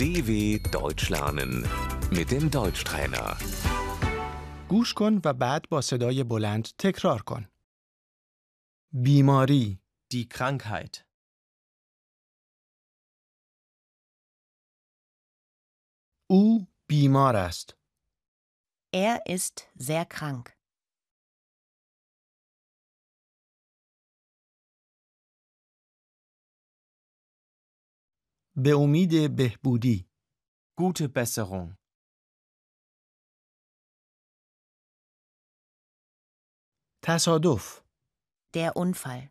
DW Deutsch lernen mit dem Deutschtrainer. گوش کن و بعد با صدای بلند تکرار کن. بیماری، Die Krankheit. او بیمار است. Er ist sehr krank. به امید بهبودی، Gute Besserung. تصادف، Der Unfall.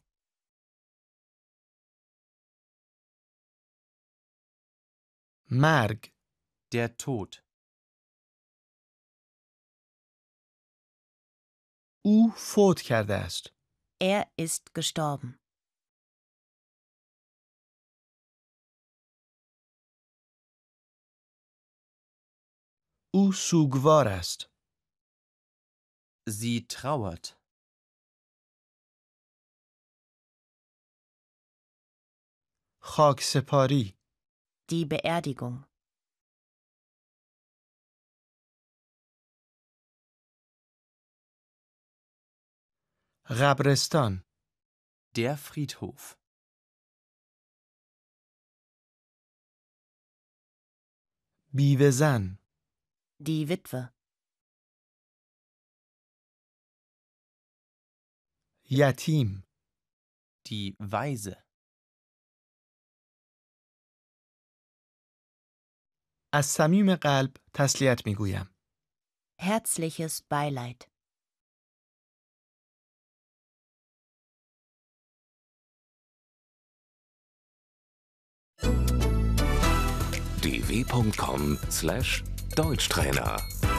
مرگ، Der Tod. او فوت کرده است. Er ist gestorben. او سوگوار است. Sie trauert. خاک سپاری، Die Beerdigung. قبرستان، Der Friedhof. بیوه زن، Die Witwe. یتیم، Die Weise. از صمیم قلب تسلیت می گویم. Herzliches Beileid. dw.com/deutschtrainer